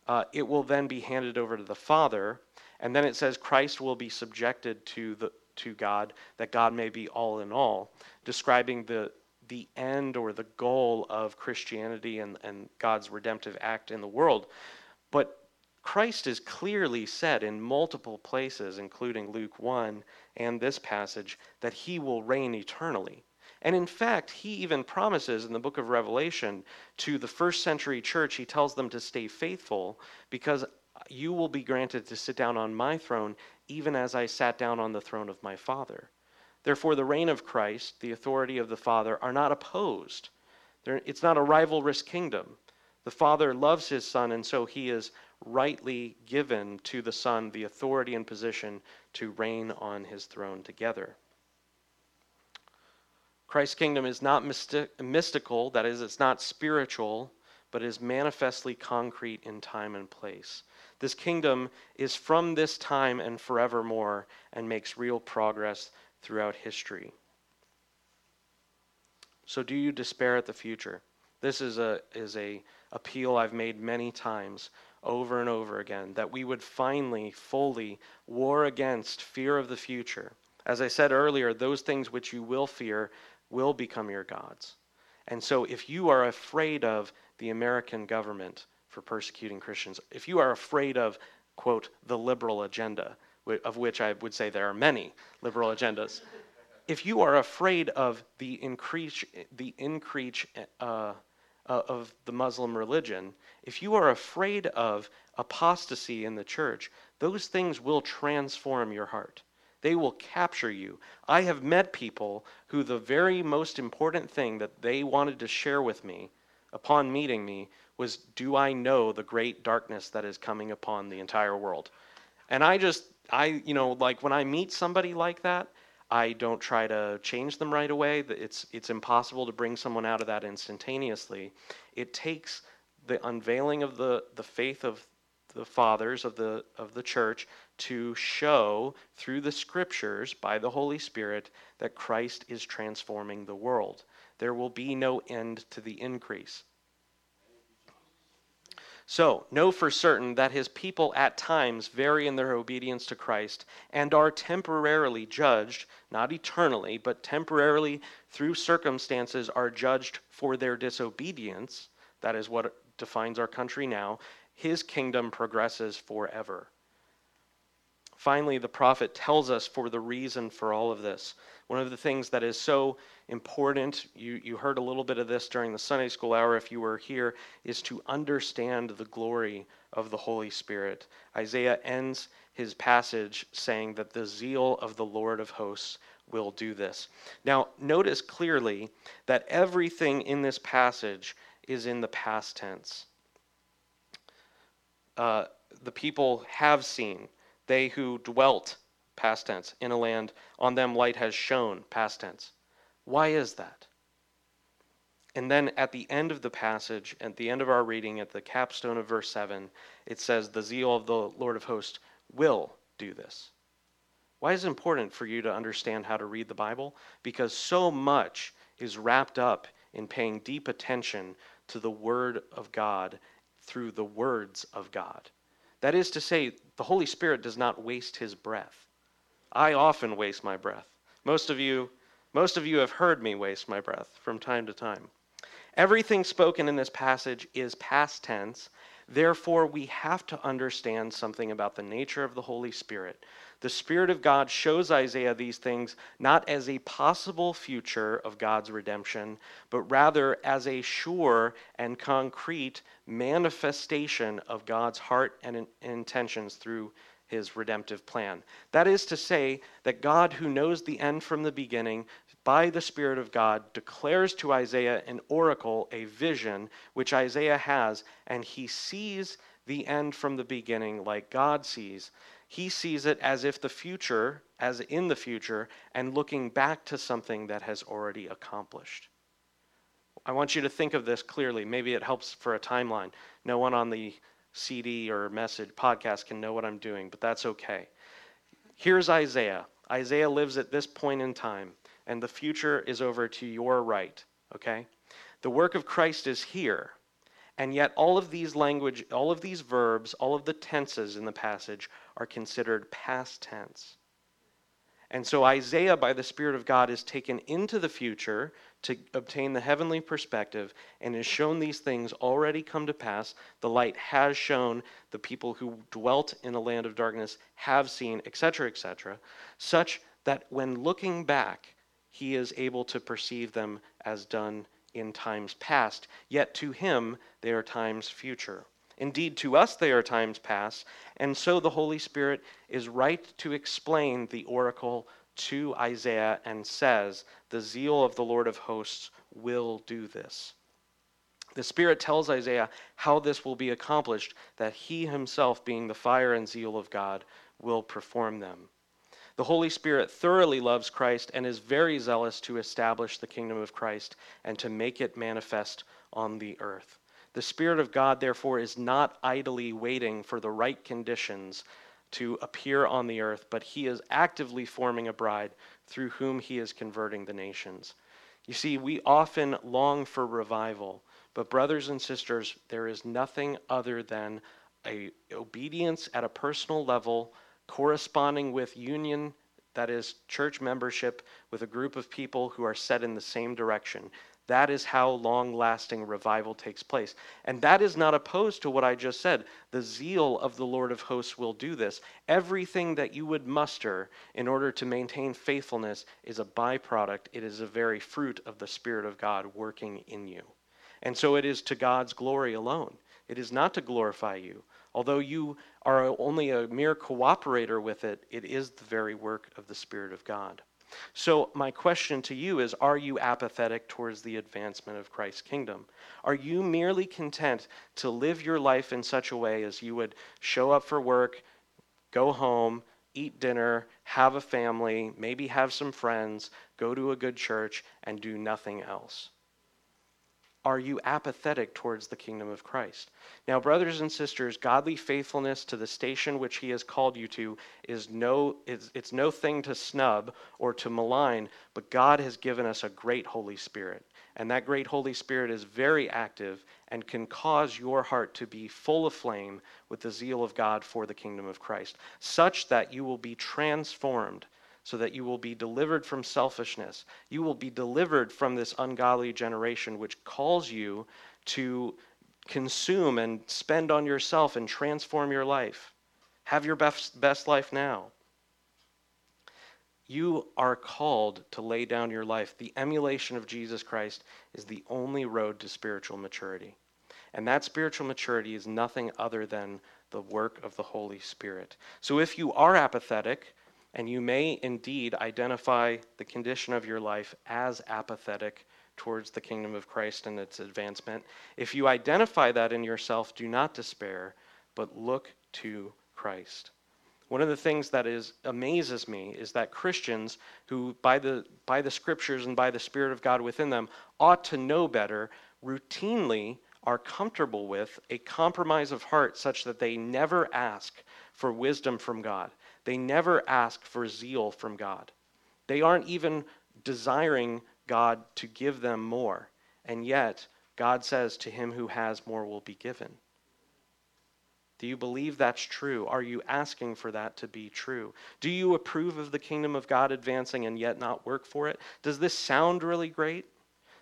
S2: uh, it will then be handed over to the Father. And then it says Christ will be subjected to, the, to God, that God may be all in all, describing the, the end or the goal of Christianity and, and God's redemptive act in the world. But Christ is clearly said in multiple places, including Luke 1 and this passage, that he will reign eternally. And in fact, he even promises in the book of Revelation to the first century church, he tells them to stay faithful because you will be granted to sit down on my throne, even as I sat down on the throne of my Father. Therefore, the reign of Christ, the authority of the Father, are not opposed. They're, it's not a rivalrous kingdom. The Father loves his Son, and so he is rightly given to the Son the authority and position to reign on his throne together. Christ's kingdom is not mystical, that is, it's not spiritual, but is manifestly concrete in time and place. This kingdom is from this time and forevermore and makes real progress throughout history. So do you despair at the future? This is a is a appeal I've made many times over and over again that we would finally fully war against fear of the future. As I said earlier, those things which you will fear will become your gods. And so if you are afraid of the American government for persecuting Christians, if you are afraid of quote the liberal agenda, of which I would say there are many liberal agendas. If you are afraid of the increase, the increase uh, uh, of the Muslim religion, if you are afraid of apostasy in the church, those things will transform your heart. They will capture you. I have met people who the very most important thing that they wanted to share with me upon meeting me was Do I know the great darkness that is coming upon the entire world? And I just I, you know, like when I meet somebody like that, I don't try to change them right away. It's it's impossible to bring someone out of that instantaneously. It takes the unveiling of the the faith of the fathers of the of the church to show through the scriptures by the Holy Spirit that Christ is transforming the world. There will be no end to the increase. So, know for certain that his people at times vary in their obedience to Christ and are temporarily judged, not eternally, but temporarily through circumstances are judged for their disobedience. That is what defines our country now. His kingdom progresses forever. Finally, the prophet tells us for the reason for all of this. One of the things that is so important, you, you heard a little bit of this during the Sunday school hour if you were here, is to understand the glory of the Holy Spirit. Isaiah ends his passage saying that the zeal of the Lord of hosts will do this. Now, notice clearly that everything in this passage is in the past tense. Uh, the people have seen, they who dwelt, past tense, in a land, on them light has shone, past tense. Why is that? And then at the end of the passage, at the end of our reading, at the capstone of verse 7, it says, The zeal of the Lord of hosts will do this. Why is it important for you to understand how to read the Bible? Because so much is wrapped up in paying deep attention to the Word of God through the words of God. That is to say, the Holy Spirit does not waste his breath. I often waste my breath. Most of you most of you have heard me waste my breath from time to time. Everything spoken in this passage is past tense. Therefore, we have to understand something about the nature of the Holy Spirit. The Spirit of God shows Isaiah these things not as a possible future of God's redemption, but rather as a sure and concrete manifestation of God's heart and intentions through his redemptive plan. That is to say, that God, who knows the end from the beginning, by the Spirit of God, declares to Isaiah an oracle, a vision, which Isaiah has, and he sees the end from the beginning like God sees he sees it as if the future, as in the future, and looking back to something that has already accomplished. I want you to think of this clearly. Maybe it helps for a timeline. No one on the CD or message podcast can know what I'm doing, but that's okay. Here's Isaiah. Isaiah lives at this point in time, and the future is over to your right, okay? The work of Christ is here. And yet, all of these language, all of these verbs, all of the tenses in the passage are considered past tense. And so, Isaiah, by the Spirit of God, is taken into the future to obtain the heavenly perspective and has shown these things already come to pass. The light has shown, the people who dwelt in the land of darkness have seen, etc., etc., such that when looking back, he is able to perceive them as done in times past, yet to him they are times future. Indeed, to us they are times past, and so the Holy Spirit is right to explain the oracle to Isaiah and says, The zeal of the Lord of hosts will do this. The Spirit tells Isaiah how this will be accomplished, that he himself, being the fire and zeal of God, will perform them. The Holy Spirit thoroughly loves Christ and is very zealous to establish the kingdom of Christ and to make it manifest on the earth. The Spirit of God, therefore, is not idly waiting for the right conditions to appear on the earth, but he is actively forming a bride through whom he is converting the nations. You see, we often long for revival, but brothers and sisters, there is nothing other than a obedience at a personal level corresponding with union, that is, church membership with a group of people who are set in the same direction. That is how long lasting revival takes place. And that is not opposed to what I just said. The zeal of the Lord of hosts will do this. Everything that you would muster in order to maintain faithfulness is a byproduct, it is a very fruit of the Spirit of God working in you. And so it is to God's glory alone. It is not to glorify you. Although you are only a mere cooperator with it, it is the very work of the Spirit of God. So, my question to you is Are you apathetic towards the advancement of Christ's kingdom? Are you merely content to live your life in such a way as you would show up for work, go home, eat dinner, have a family, maybe have some friends, go to a good church, and do nothing else? Are you apathetic towards the kingdom of Christ? Now, brothers and sisters, godly faithfulness to the station which he has called you to is no it's, it's no thing to snub or to malign, but God has given us a great Holy Spirit. And that great Holy Spirit is very active and can cause your heart to be full of flame with the zeal of God for the kingdom of Christ, such that you will be transformed so that you will be delivered from selfishness. You will be delivered from this ungodly generation which calls you to consume and spend on yourself and transform your life. Have your best, best life now. You are called to lay down your life. The emulation of Jesus Christ is the only road to spiritual maturity. And that spiritual maturity is nothing other than the work of the Holy Spirit. So if you are apathetic, and you may indeed identify the condition of your life as apathetic towards the kingdom of Christ and its advancement. If you identify that in yourself, do not despair, but look to Christ. One of the things that is amazes me is that Christians who by the by the scriptures and by the spirit of God within them ought to know better routinely are comfortable with a compromise of heart such that they never ask for wisdom from God. They never ask for zeal from God. They aren't even desiring God to give them more. And yet, God says, To him who has more will be given. Do you believe that's true? Are you asking for that to be true? Do you approve of the kingdom of God advancing and yet not work for it? Does this sound really great?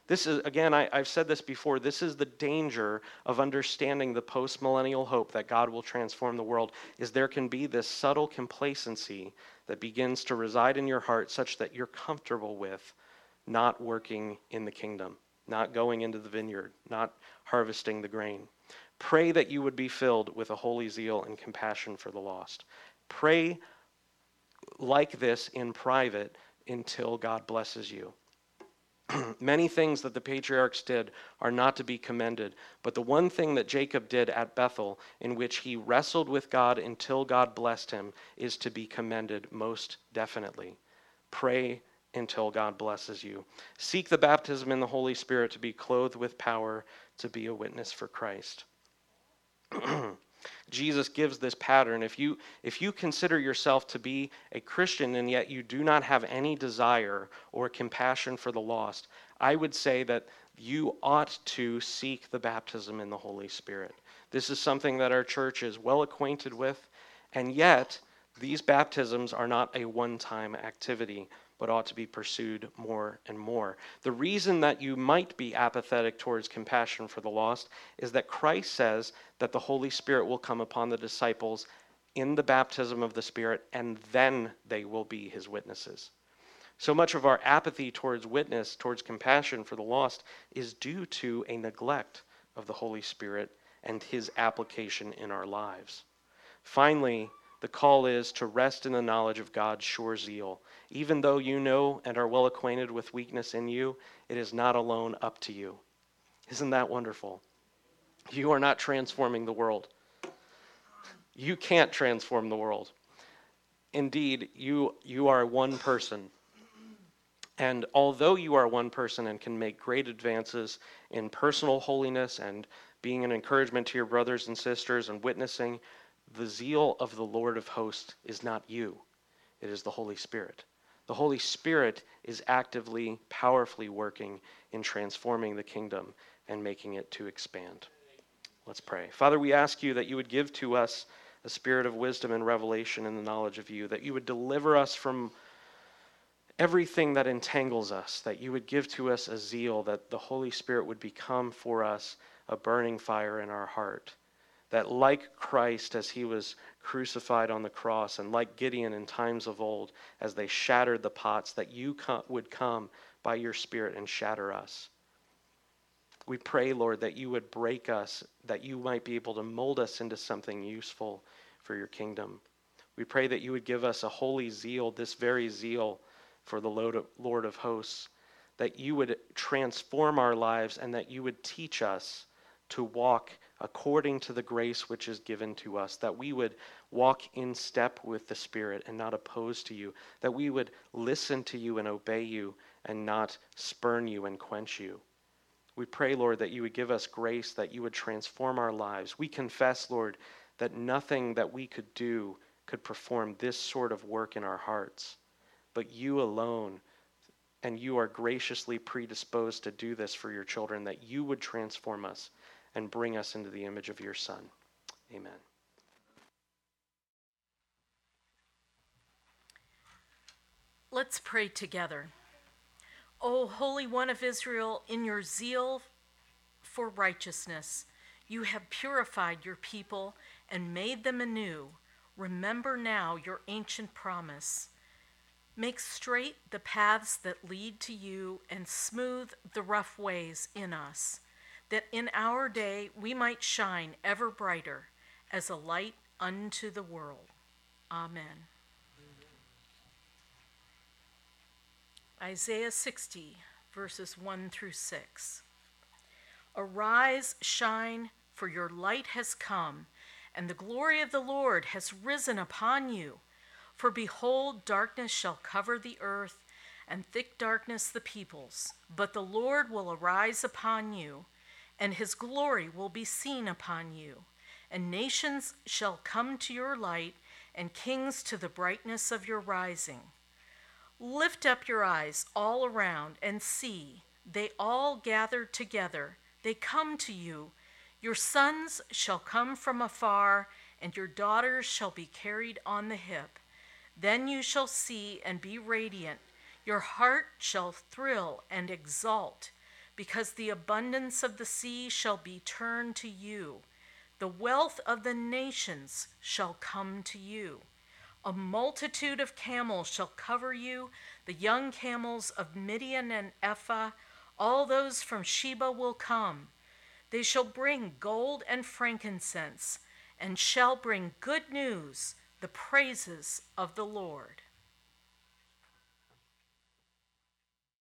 S2: This is, again, I, have said this before, this is the danger of understanding the post millennial hope that God will transform the world, is there can be this subtle complacency that begins to reside in your heart such that you're comfortable with not working in the kingdom, not going into the vineyard, not harvesting the grain. Pray that you would be filled with a holy zeal and compassion for the lost. Pray like this in private until God blesses you. (clears throat) Many things that the patriarchs did are not to be commended, but the one thing that Jacob did at Bethel, in which he wrestled with God until God blessed him, is to be commended most definitely. Pray until God blesses you. Seek the baptism in the Holy Spirit to be clothed with power to be a witness for Christ. (clears throat) Jesus gives this pattern. If you, if you consider yourself to be a Christian and yet you do not have any desire or compassion for the lost, I would say that you ought to seek the baptism in the Holy Spirit. This is something that our church is well acquainted with, and yet these baptisms are not a one time activity but ought to be pursued more and more. The reason that you might be apathetic towards compassion for the lost is that Christ says that the Holy Spirit will come upon the disciples in the baptism of the Spirit, and then they will be his witnesses. So much of our apathy towards witness, towards compassion for the lost, is due to a neglect of the Holy Spirit and his application in our lives. Finally, the call is to rest in the knowledge of God's sure zeal. Even though you know and are well acquainted with weakness in you, it is not alone up to you. Isn't that wonderful? You are not transforming the world. You can't transform the world. Indeed, you, you are one person. And although you are one person and can make great advances in personal holiness and being an encouragement to your brothers and sisters and witnessing, the zeal of the Lord of hosts is not you, it is the Holy Spirit. The Holy Spirit is actively, powerfully working in transforming the kingdom and making it to expand. Let's pray. Father, we ask you that you would give to us a spirit of wisdom and revelation in the knowledge of you, that you would deliver us from everything that entangles us, that you would give to us a zeal, that the Holy Spirit would become for us a burning fire in our heart that like Christ as he was crucified on the cross, and like Gideon in times of old, as they shattered the pots, that you would come by your Spirit and shatter us. We pray, Lord, that you would break us, that you might be able to mold us into something useful for your kingdom. We pray that you would give us a holy zeal, this very zeal for the Lord of hosts, that you would transform our lives and that you would teach us to walk according to the grace which is given to us, that we would walk in step with the Spirit and not oppose to you, that we would listen to you and obey you and not spurn you and quench you. We pray, Lord, that you would give us grace, that you would transform our lives. We confess, Lord, that nothing that we could do could perform this sort of work in our hearts, but you alone. And you are graciously predisposed to do this for your children, that you would transform us and bring us into the image of your Son. Amen.
S3: Let's pray together. O Holy One of Israel, in your zeal for righteousness, you have purified your people and made them anew. Remember now your ancient promise. Make straight the paths that lead to you and smooth the rough ways in us that in our day we might shine ever brighter as a light unto the world. Amen. Isaiah 60, verses 1 through 6. Arise, shine, for your light has come, and the glory of the Lord has risen upon you. For behold, darkness shall cover the earth, and thick darkness the peoples. But the Lord will arise upon you and his glory will be seen upon you. And nations shall come to your light, and kings to the brightness of your rising. Lift up your eyes all around and see, they all gather together, they come to you. Your sons shall come from afar, and your daughters shall be carried on the hip. Then you shall see and be radiant. Your heart shall thrill and exult because the abundance of the sea shall be turned to you. The wealth of the nations shall come to you. A multitude of camels shall cover you, the young camels of Midian and Ephah, all those from Sheba will come. They shall bring gold and frankincense, and shall bring good news, the praises of the Lord.